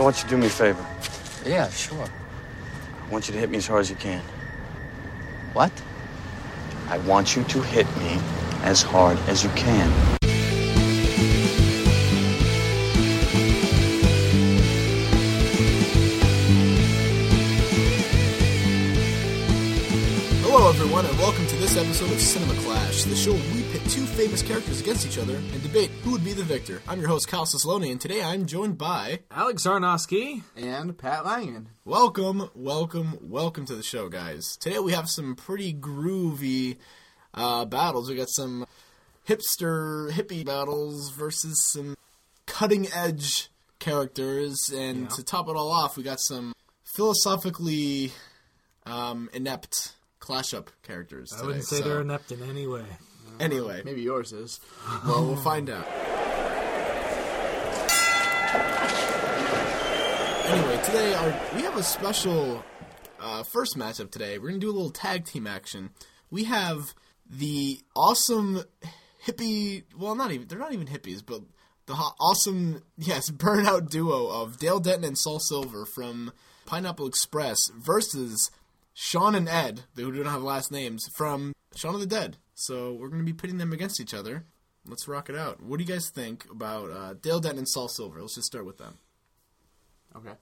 I want you to do me a favor. Yeah, sure. I want you to hit me as hard as you can. What? I want you to hit me as hard as you can. Hello, everyone, and welcome to this episode of Cinema Clash, the show we pit two famous characters against each other and debate who would be the victor. I'm your host, Kyle Cisloni, and today I'm joined by. Alex Zarnowski. and Pat Langen. Welcome, welcome, welcome to the show, guys. Today we have some pretty groovy uh, battles. We got some hipster, hippie battles versus some cutting edge characters, and to top it all off, we got some philosophically um, inept clash up characters. I wouldn't say so- they're inept in any way. Anyway, Maybe yours is. well, we'll find out. Anyway, today our, we have a special uh, first matchup today. We're going to do a little tag team action. We have the awesome hippie, well, not even, they're not even hippies, but the ho- awesome, yes, burnout duo of Dale Denton and Saul Silver from Pineapple Express versus Shaun and Ed, who don't have last names, from Shaun of the Dead. So we're going to be pitting them against each other. Let's rock it out. What do you guys think about uh, Dale Denton and Saul Silver? Let's just start with them. Okay.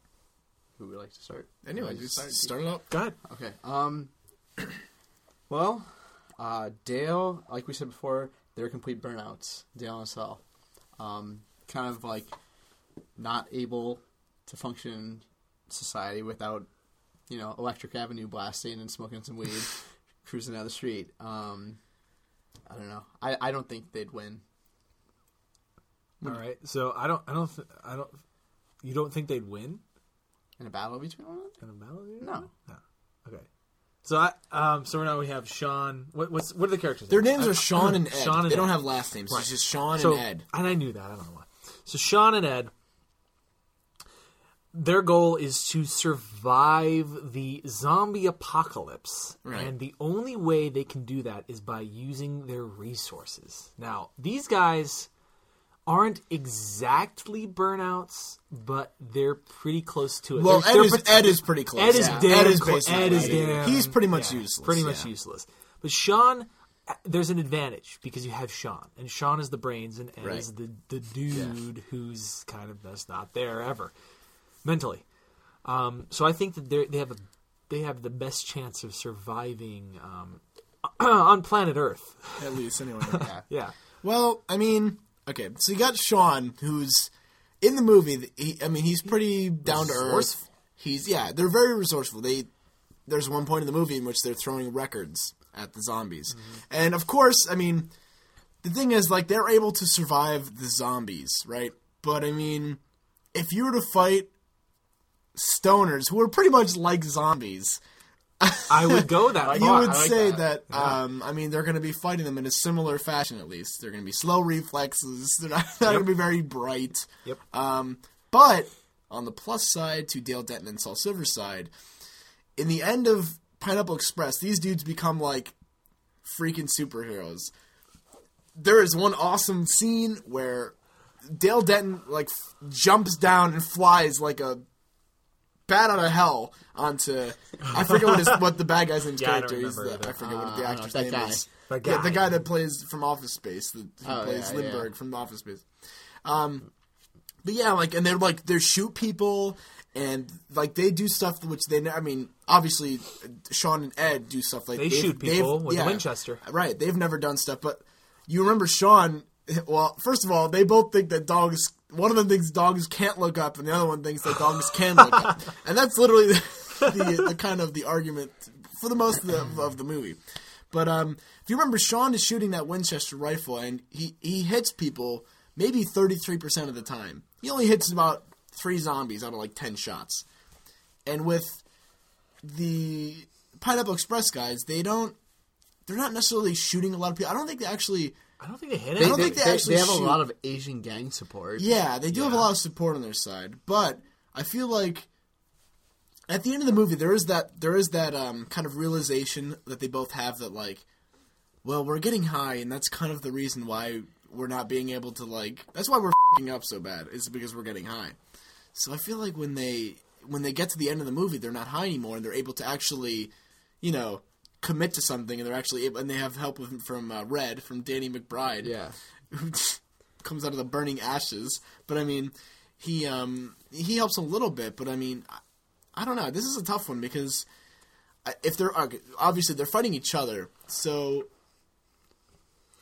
Who would like to start? Anyway, Would you just start? start it up. Go ahead. Okay. Um. well, uh, Dale, like we said before, they're complete burnouts. Dale and Sal, um, kind of like not able to function in society without, you know, Electric Avenue blasting and smoking some weed, cruising down the street. Um, I don't know. I, I don't think they'd win. All right. So I don't. I don't. Th- I don't. You don't think they'd win In a battle between one of them? in a battle? Between No. No. Okay. So I. Um. So now we have Shaun. What, what's what are the characters? Their names I- are Shaun and Ed. Shaun and they don't have last names. Right. It's just Shaun so, and Ed. And I knew that. I don't know why. So Shaun and Ed. Their goal is to survive the zombie apocalypse. Right. And the only way they can do that is by using their resources. Now, these guys aren't exactly burnouts, but they're pretty close to it. Well, They're- Ed they're is, Ed is pretty close. Ed is yeah. damn Ed is clo- basically Ed is damn- He's pretty much yeah, useless. Pretty much yeah. useless. But Shaun, there's an advantage because you have Shaun, and Shaun is the brains, and Ed Right. is the the dude who's kind of just not there ever mentally. Um, so I think that they they have a they have the best chance of surviving um, on planet Earth. At least, anyway. Yeah. Yeah. Well, I mean, okay, so you got Shaun, who's in the movie. He, I mean, he's pretty down to earth. He's yeah, they're very resourceful. They there's one point in the movie in which they're throwing records at the zombies, and of course, I mean, the thing is, like, they're able to survive the zombies, right? But I mean, if you were to fight stoners who are pretty much like zombies, I would go that you far. would like say that. that, um, I mean, they're going to be fighting them in a similar fashion, at least. They're going to be slow reflexes. They're not, not going to be very bright. Yep. Um, but on the plus side to Dale Denton and Saul Silver's side, in the end of Pineapple Express, these dudes become like freaking superheroes. There is one awesome scene where Dale Denton like f- jumps down and flies like a bat out of hell onto I forget what his what the bad guy's name's Yeah, I character. He's remember the. I forget what the Uh, actor's that name guy. is. That Yeah, the guy. guy that plays from Office Space, the, who Oh, plays yeah, yeah. Lumbergh from Office Space. Um, but yeah, like, and they're like they shoot people, and like they do stuff which they. ne- I mean, obviously, Shaun and Ed do stuff like They shoot people with a Winchester. Right, they've never done stuff, but you remember Shaun. Well, first of all, they both think that dogs. One of them thinks dogs can't look up, and the other one thinks that dogs can look up, and that's literally the, the, the kind of the argument for the most of the, of the movie. But um, if you remember, Shaun is shooting that Winchester rifle, and he he hits people maybe thirty three percent of the time. He only hits about three zombies out of like ten shots, and with the Pineapple Express guys, they don't. They're not necessarily shooting a lot of people. I don't think they actually. I don't think they hit They, it. don't they, think they they- actually they have shoot. a lot of Asian gang support. Yeah, they do have a lot of support on their side, but I feel like at the end of the movie there is that there is that um, kind of realization that they both have that like, well, we're getting high, and that's kind of the reason why we're not being able to like. That's why we're fucking up so bad is because we're getting high. So I feel like when they when they get to the end of the movie, they're not high anymore, and they're able to actually, you know, commit to something, and they're actually able, and they have help with, from uh, Red from Danny McBride, Yeah. who comes out of the burning ashes. But I mean, he um he helps a little bit, but I mean, I, I don't know. This is a tough one because if they're obviously they're fighting each other, so.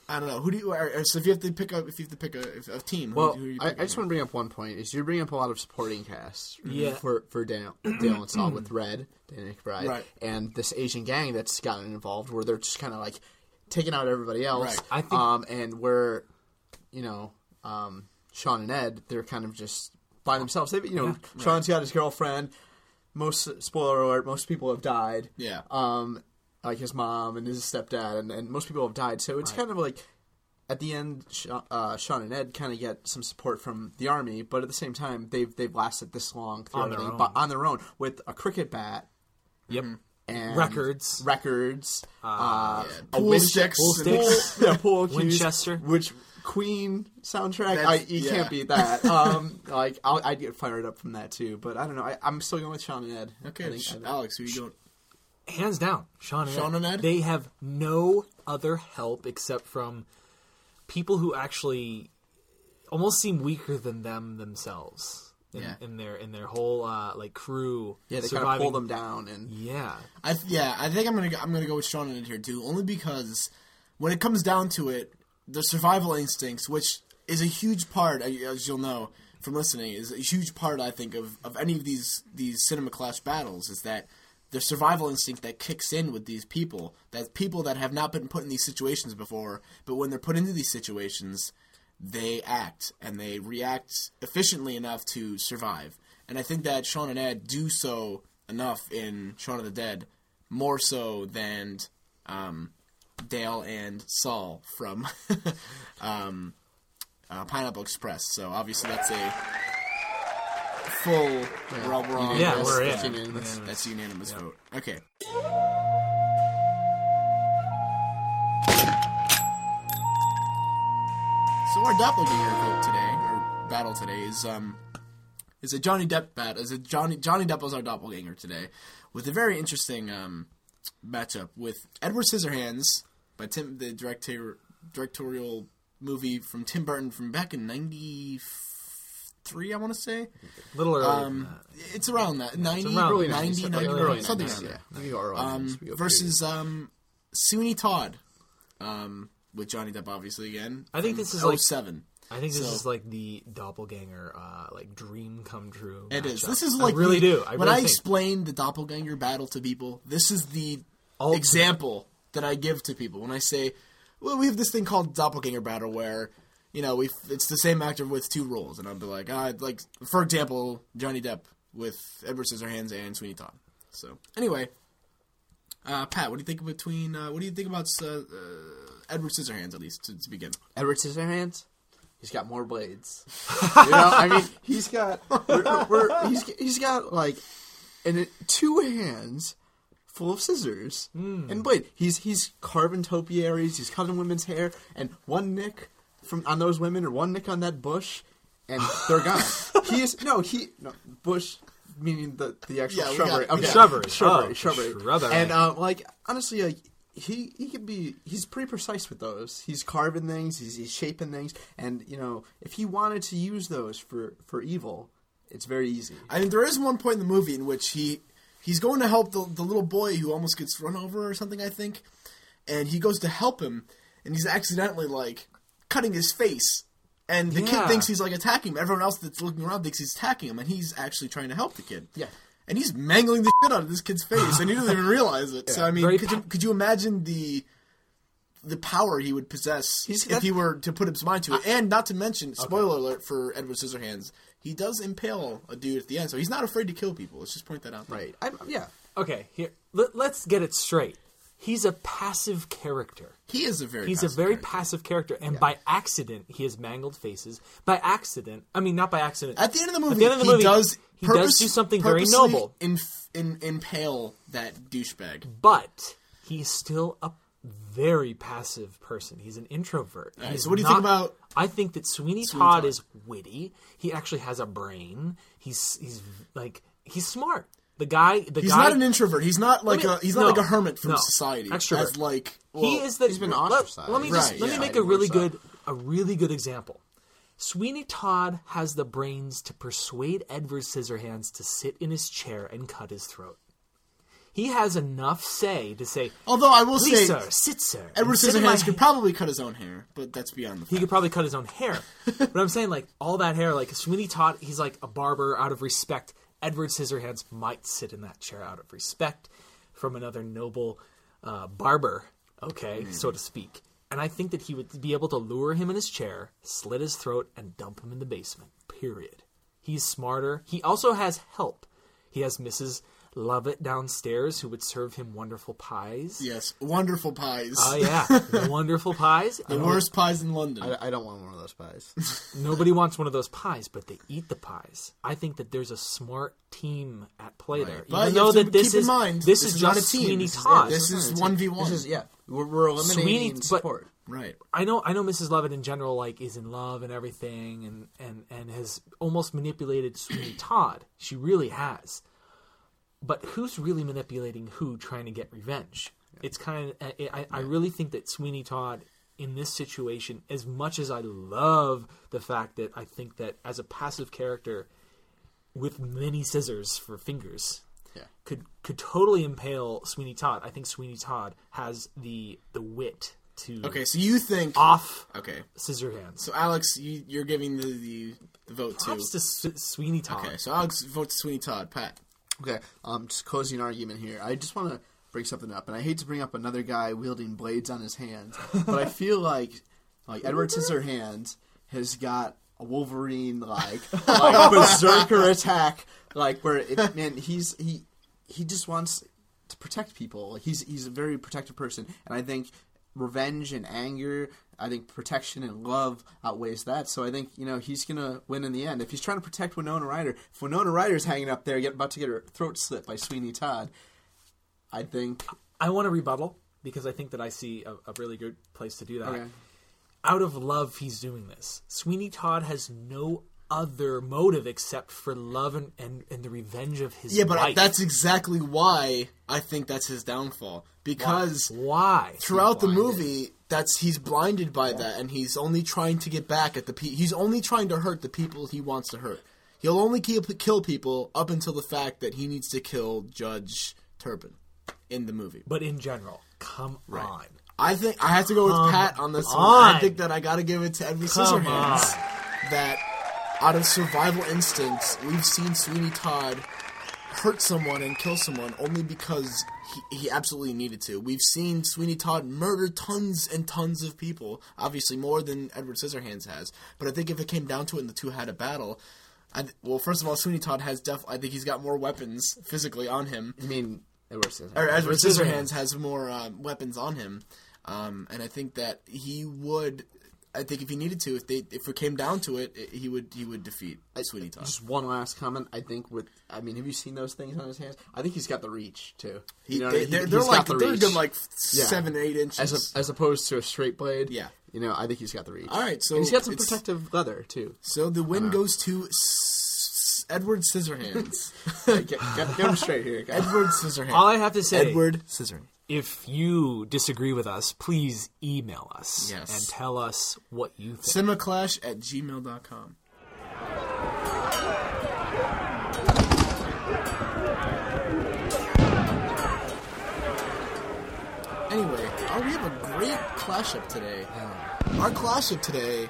I don't know. Who do you? or- or- So if you have to pick up, if you have to pick a, a team, Well, who are you I, I just want to bring up one point. Is you bring up a lot of supporting casts Yeah. for for Dale, Dale and Saul with Red, Danny McBride, Right. and this Asian gang that's gotten involved where they're just kind of like taking out everybody else. Right. I think- um, and where you know um, Shaun and Ed, they're kind of just by themselves. They, you know, Shaun's got his girlfriend. Most spoiler alert: most people have died. Yeah. Um, like his mom and his stepdad, and, and most people have died. So it's kind of like at the end, uh, Shaun and Ed kind of get some support from the army, but at the same time, they've they've lasted this long On their own. but on their own with a cricket bat Yep. and Records. records, uh, Yeah, a pool Winche- sticks. Pool and- sticks. yeah, pool cues, Winchester. which Queen soundtrack. That's- I, you yeah. can't beat that. Um, like I'll, I'd get fired up from that too. But I don't know. I, I'm still going with Shaun and Ed. I Okay, think- Sh- I think- Alex, who you going? Hands down, Shaun and Shaun Ed. and Ed? They have no other help except from people who actually almost seem weaker than them themselves. In, Yeah. in their in their whole uh, like crew. yeah, they kind of pull them down and Yeah, I th- yeah, I think I'm gonna go, I'm gonna go with Shaun and Ed here too, only because when it comes down to it, the survival instincts, which is a huge part, as you'll know from listening, is a huge part I think of, of any of these these cinema clash battles is that the survival instinct that kicks in with these people, that people that have not been put in these situations before, but when they're put into these situations, they act and they react efficiently enough to survive. And I think that Shaun and Ed do so enough in Shaun of the Dead, more so than um, Dale and Saul from um, uh, Pineapple Express. So obviously that's a full. We're all wrong. Yeah, That's- we're in. that's Yeah. unanimous. That's a unanimous vote. Okay. So our doppelganger vote today, or battle today, is um, is a Johnny Depp battle. Is a Johnny Johnny Depp was our doppelganger today, with a very interesting um, matchup with Edward Scissorhands by Tim, the director directorial movie from Tim Burton from back in '93, I want to say. a little earlier. Um, it's around that 90, around early 90, 90s, 90, early early something 90s, around there. yeah. Early Um, 90s, we go versus um, Sweeney Todd, um, with Johnny Depp obviously again. I think this is like- 07. I think this so- is like the doppelganger, uh, like dream come true. It is. This is I like really the- do. I when really I think. explain the doppelganger battle to people, this is the Ultimate. example that I give to people when I say, "Well, we have this thing called doppelganger battle where." You know, we it's the same actor with two roles, and I'll be like, ah, like for example, Johnny Depp with Edward Scissorhands and Sweeney Todd. So anyway, uh, Pat, what do you think between? Uh, what do you think about uh, uh, Edward Scissorhands at least to, to begin? Edward Scissorhands. He's got more blades. you know, I mean, he's got we're, we're, he's he's got like and two hands full of scissors and blade. He's he's carving topiaries. He's cutting women's hair, and one nick from on those women or one nick on that bush, and they're gone. he is no he no bush meaning the the actual Yeah, we shrubbery. got- Okay. Shrubbery. shrubbery, Oh, shrubbery, shrubbery. and um, like honestly, like he he can be he's pretty precise with those. He's carving things, he's, he's shaping things, and you know if he wanted to use those for for evil, it's very easy. I mean, there is one point in the movie in which he he's going to help the the little boy who almost gets run over or something, I think, and he goes to help him, and he's accidentally like cutting his face. And the kid thinks he's like attacking him. Everyone else that's looking around thinks he's attacking him, and he's actually trying to help the kid. Yeah. and he's mangling the shit out of this kid's face, and he doesn't even realize it. So I mean, Very could you could you imagine the the power he would possess He's- if he were to put his mind to it? and not to mention, spoiler alert for Edward Scissorhands, he does impale a dude at the end, so he's not afraid to kill people. Let's just point that out. Right. I'm, yeah. Okay, here let, let's get it straight. He's a passive character. He is a very He's a very character. passive character, and by accident, he has mangled faces. By accident, I mean not by accident. At the end of the movie, At the end of the he movie, does he does do something very noble, In, in, impale that douchebag. but he's still a very passive person. He's an introvert. right, He's so what do you think about- I think that Sweeney, Sweeney Todd, Todd. is witty. He actually has a brain. He's he's like he's smart. The guy, the He's guy, not an introvert. He's not like me- a he's not no, like a hermit from no. society. Extrovert. As like well, he is the. he's been let- ostracized. Let, me just Right, let yeah. me make a really more so. good a really good example. Sweeney Todd has the brains to persuade Edward Scissorhands to sit in his chair and cut his throat. He has enough say to say, Although I will "Please, say, sir, sit, sir." Edward and sit Scissorhands could probably cut his own hair, but that's beyond the He fact. could probably cut his own hair. but I'm saying, like, all that hair, like, Sweeney Todd, he's like a barber out of respect. Edward Scissorhands might sit in that chair out of respect from another noble uh, barber, okay, Hmm. so to speak. And I think that he would be able to lure him in his chair, slit his throat, and dump him in the basement, period. He's smarter. He also has help. He has Mrs. Lovett downstairs who would serve him wonderful pies. Yes, wonderful pies. Oh, yeah. wonderful pies. the worst pies in London. I, I don't want one of those pies. Nobody wants one of those pies, but they eat the pies. I think that there's a smart team at play there. But Even you though to that this keep in is mind, this, this is is not just a team. Sweeney This is- Todd. this is 1v1. This is yeah. We're, we're eliminating Sweeney- but- support. right. I know I know Mrs. Lovett in general like is in love and everything and and and has almost manipulated Sweeney Todd. She really has. But who's really manipulating who trying to get revenge? It's kind of I, I, I really think that Sweeney Todd in this situation as much as I love the fact that I think that as a passive character with many scissors for fingers Yeah. could could totally impale Sweeney Todd. I think Sweeney Todd has the the wit to Okay, so you think off Okay, scissor hands. so Alex, you, you're giving the, the, the vote to. Props to S- Sweeney Todd. Okay, so Alex votes Sweeney Todd. Pat. Okay, um, just closing argument here. I just want to bring something up, and I hate to bring up another guy wielding blades on his hands, but I feel like like Edward Scissorhands has got a Wolverine like like berserker attack, like where it, man he's he he just wants to protect people. He's he's a very protective person, and I think revenge and anger. I think protection and love outweighs that. So I think you know he's gonna win in the end. If he's trying to protect Winona Ryder, if Winona Ryder's hanging up there, get, about to get her throat slit by Sweeney Todd, I think I want to rebuttal because I think that I see a, a really good place to do that. Okay. Out of love, he's doing this. Sweeney Todd has no other motive except for love and, and, and the revenge of his Yeah, but wife. that's exactly why I think that's his downfall. Because why. throughout the movie, that's he's blinded by that, and he's only trying to get back at the pe- he's only trying to hurt the people he wants to hurt. He'll only keep, kill people up until the fact that he needs to kill Judge Turpin in the movie. But in general, come on. I think I have to go with Come Pat on this one. on. I think that I got to give it to Edward Come Scissorhands. That out of survival instincts, we've seen Sweeney Todd hurt someone and kill someone only because he, he absolutely needed to. We've seen Sweeney Todd murder tons and tons of people, obviously more than Edward Scissorhands has. But I think if it came down to it and the two had a battle, I, th- well, first of all, Sweeney Todd has def. I think he's got more weapons physically on him I mean Edward Scissorhands. or Edward Scissorhands. Has more um, weapons on him, um, and I think that he would. I think if he needed to, if they if it came down to it, it- he would he would defeat Sweeney Todd. Just one last comment. I think with I mean, have you seen those things on his hands? I think he's got the reach too. He, You know, they, they're, he's they're like the they're good like Yeah. seven eight inches. as a, as opposed to a straight blade. Yeah. you know, I think he's got the reach. All right, so And he's got some protective leather too. so the win uh-huh. goes to S- Edward Scissorhands. get, get, get him straight here, guys. Edward Scissorhands. All I have to say, Edward Scissorhands. If you disagree with us, please email us Yes. and tell us what you think. Cinemaclash at gmail.com. Anyway, uh, we have a great clash up today. Our clash up today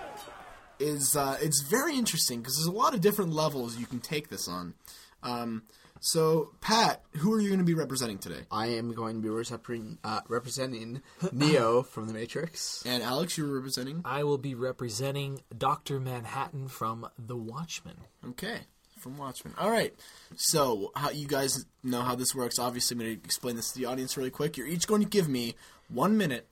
is uh, it's very interesting because there's a lot of different levels you can take this on. Um, so, Pat, who are you going to be representing today? I am going to be representing, uh, representing Neo from The Matrix. And Alex, you're representing. I will be representing Dr. Manhattan from The Watchmen. Okay, from Watchmen. All right. So, how you guys know how this works? Obviously, I'm going to explain this to the audience really quick. You're each going to give me one minute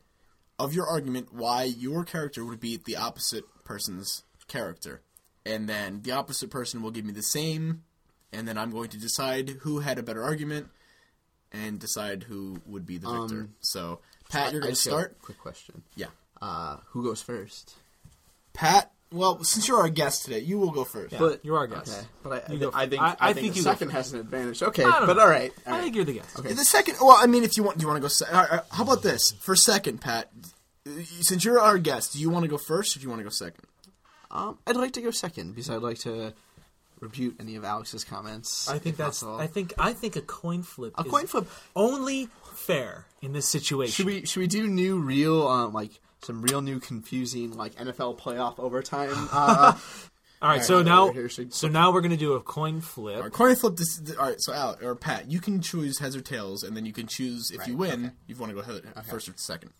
of your argument why your character would beat the opposite person's character, and then the opposite person will give me the same, and then I'm going to decide who had a better argument, and decide who would be the victor. so, Um, Pat, you're going to just got a start. Quick question. Yeah, Uh, who goes first? Pat. Well, since you're our guest today, you will go first. Yeah, But- you're our guest. Okay, but I, You go I, think I- I, I think, think the second has an advantage. Okay, but know. all right. I think you're the guest. Okay. The second, well, I mean, if you want, do you want to go? Se- all right, how about this for second, Pat? Since you're our guest, do you want to go first or do you want to go second? Um, I'd like to go second because I'd like to rebut any of Alex's comments. I think that's. possible. I think. I think a coin flip. A is coin flip. only fair in this situation. Should we should we do new real um like some real new confusing like NFL playoff overtime? Uh, All right. So right, now, over here, so- so now we're gonna do a coin flip. All right, coin flip. This, all right, so Al or Pat, you can choose heads or tails, and then you can choose if you win, okay. you want to go head, first or second.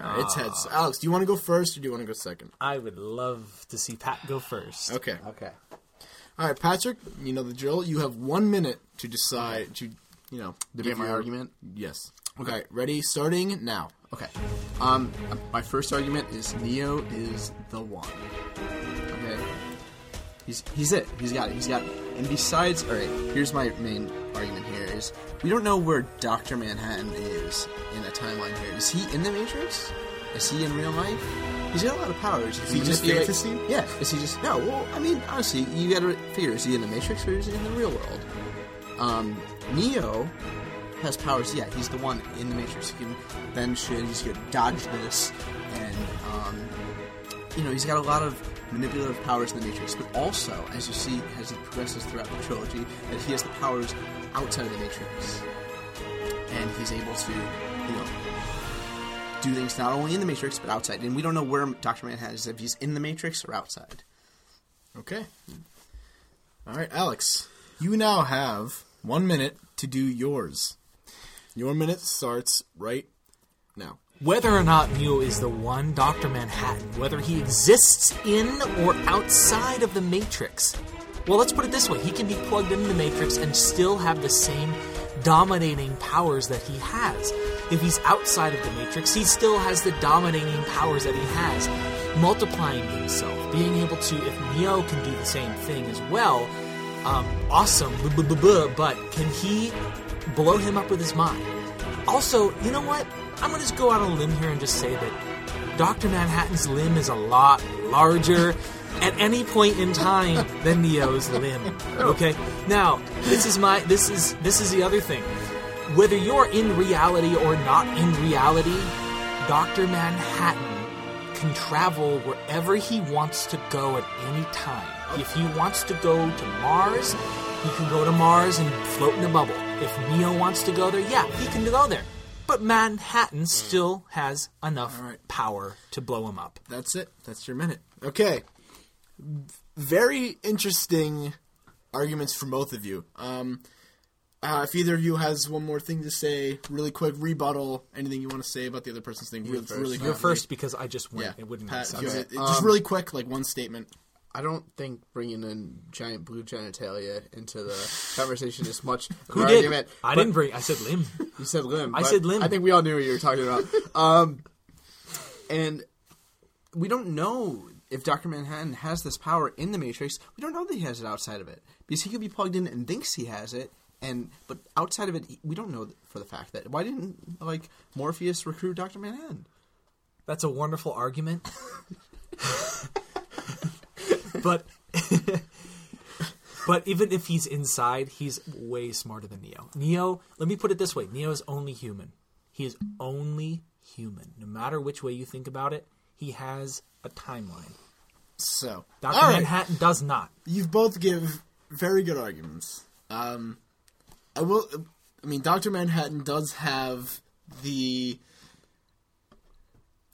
All right, it's heads. Alex, do you want to go first or do you want to go second? I would love to see Pat go first. Okay. okay. All right, Patrick, you know the drill. You have one minute to decide to, you know, Debate give my your- argument? Yes. Okay, ready? Starting now. Okay. Um, my first argument is Neo is the one. Okay. He's he's it. He's got it. He's got it. And besides, all right. Here's my main is we don't know where Doctor Manhattan is in a timeline here. Is he in the Matrix? Is he in real life? He's got a lot of powers. Is he just manipulate- fantasy? Yeah. Is he just no? Well, I mean, honestly, you got to figure: is he in the Matrix or is he in the real world? Um, Neo has powers. Yeah, he's the one in the Matrix. He can bend shit. He's can dodge this, and um, you know he's got a lot of manipulative powers in the Matrix. But also, as you see as it progresses throughout the trilogy, that he has the powers outside of the Matrix, and he's able to, you know. Do things not only in the Matrix but outside, and we don't know where Doctor Manhattan is if he's in the Matrix or outside. Okay. All right, Alex, you now have one minute to do yours. Your minute starts right now. Whether or not Neo is the one Dr. Manhattan, whether he exists in or outside of the Matrix. Well, let's put it this way he can be plugged into the Matrix and still have the same dominating powers that he has. If he's outside of the Matrix, he still has the dominating powers that he has, multiplying himself, being able to, if Neo can do the same thing as well, um, awesome, but can he blow him up with his mind? Also, you know what? I'm gonna just go out on a limb here and just say that Dr. Manhattan's limb is a lot larger at any point in time than Neo's limb. Oh. Okay? Now, this is my this is this is the other thing. Whether you're in reality or not in reality, Dr. Manhattan can travel wherever he wants to go at any time. If he wants to go to Mars, he can go to Mars and float in a bubble. If Neo wants to go there, yeah, he can go there. But Manhattan still has enough right. power to blow him up. That's it. That's your minute. Okay. Very interesting arguments from both of you. Um, uh, if either of you has one more thing to say, really quick rebuttal, anything you want to say about the other person's thing, really, first. really You're quickly. first because I just went. Yeah, It wouldn't Pat, make if you sense. have it- just really quick, like one statement. I don't think bringing in giant blue genitalia into the conversation is much of Who an did? argument. I but didn't bring. I said limb. You said limb. I but said limb. I think we all knew what you were talking about. um, and we don't know if Doctor Manhattan has this power in the Matrix. We don't know that he has it outside of it because he could be plugged in and thinks he has it. And but outside of it, we don't know for the fact that why didn't like Morpheus recruit Doctor Manhattan? That's a wonderful argument. but but even if he's inside, he's way smarter than Neo. Neo, let me put it this way: Neo is only human. He is only human. No matter which way you think about it, he has a timeline. So, Doctor right. Manhattan does not. You've both give very good arguments. Um, I will. I mean, Doctor Manhattan does have the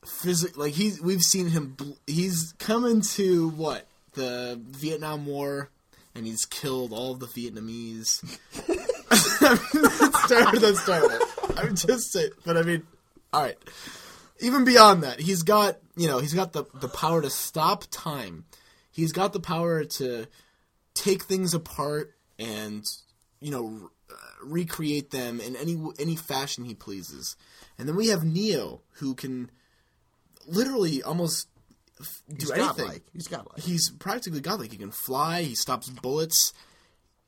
physic. Like he's, we've seen him. Bl- he's come into what the Vietnam War, and he's killed all the Vietnamese. that's started. That's started. I'm just saying, but I mean, all right. Even beyond that, he's got you know he's got the the power to stop time. He's got the power to take things apart and you know re- uh, recreate them in any any fashion he pleases. And then we have Neo who can literally almost f- do He's anything. godlike. He's godlike. He's practically godlike. He can fly. He stops bullets.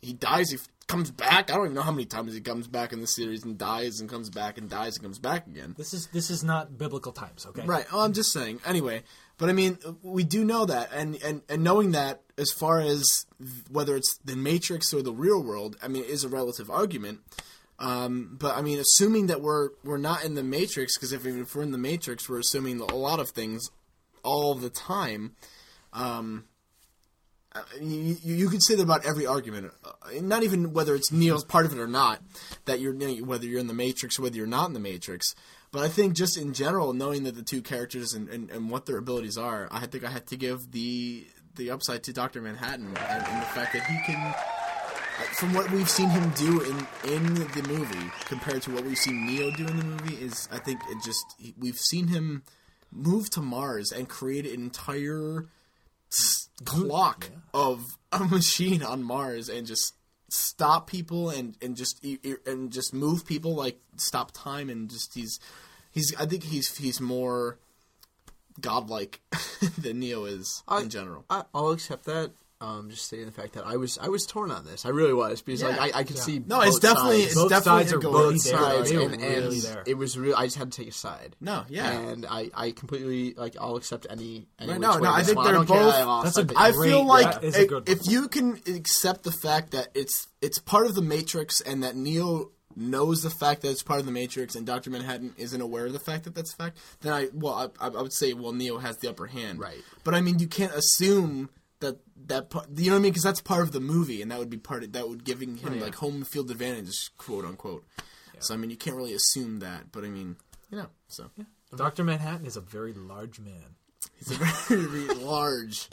He dies if comes back. I don't even know how many times he comes back in the series and dies and comes back and dies and comes back again. This is this is not biblical times, okay? Right. Oh, I'm just saying. Anyway, but I mean, we do know that, and and and knowing that, as far as whether it's the Matrix or the real world, I mean, it is a relative argument. Um, but I mean, assuming that we're we're not in the Matrix, because if, if we're in the Matrix, we're assuming a lot of things all the time. Um, you, you you could say that about every argument, uh, not even whether it's Neo's part of it or not. That you're whether you're in the Matrix or whether you're not in the Matrix. But I think just in general, knowing that the two characters and, and, and what their abilities are, I think I had to give the the upside to Doctor Manhattan and, and the fact that he can, from what we've seen him do in in the movie compared to what we've seen Neo do in the movie, is I think it just we've seen him move to Mars and create an entire clock of a machine on Mars and just stop people and and just and just move people like stop time and just he's he's I think he's he's more godlike than Neo is I- in general. I, I'll accept that. Um, just stating the fact that I was I was torn on this. I really was because like I, I could see No, it's definitely- sides. it's Both definitely sides are go- really both there. sides, They were and, and really there. it was real. I just had to take a side. No, yeah. and I, I completely like I'll accept any. any Right, no, no, I think one. they're don't care both- I. That's a think- I feel like that is a i- good if you can accept the fact that it's it's part of the Matrix and that Neo knows the fact that it's part of the Matrix and Doctor Manhattan isn't aware of the fact that that's a fact, then I well I, I would say well Neo has the upper hand. Right. But I mean you can't assume that that part, you know what I mean because that's part of the movie and that would be part of that would giving him yeah. like home field advantage quote unquote. So I mean you can't really assume that, but I mean you know so Doctor Manhattan is a very large man. he's a very large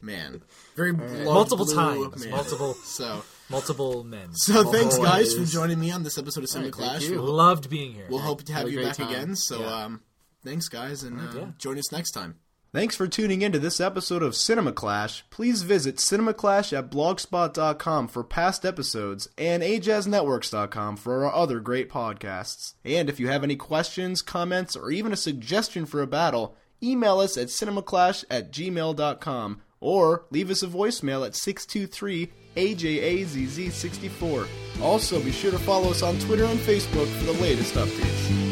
man, very blood Multiple times, man. multiple So. multiple men. So thanks, Oh, guys, for joining me on this episode of Cinema thank Clash. We'll, Loved being here. we'll hope to have you back time. again. So, Yeah. um, thanks, guys, and uh, yeah. join us next time. Thanks for tuning in to this episode of Cinema Clash. Please visit cinemaclash at blogspot.com for past episodes and ajaznetworks.com for our other great podcasts. And if you have any questions, comments, or even a suggestion for a battle, email us at cinemaclash at gmail.com or leave us a voicemail at 623 AJAZZ64. Also, be sure to follow us on Twitter and Facebook for the latest updates.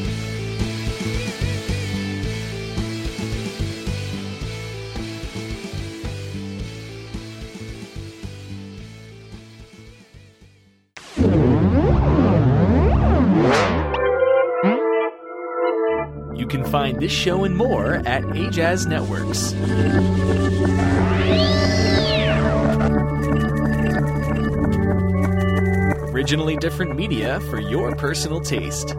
This show and more at Ajaz Networks. Originally different media for your personal taste.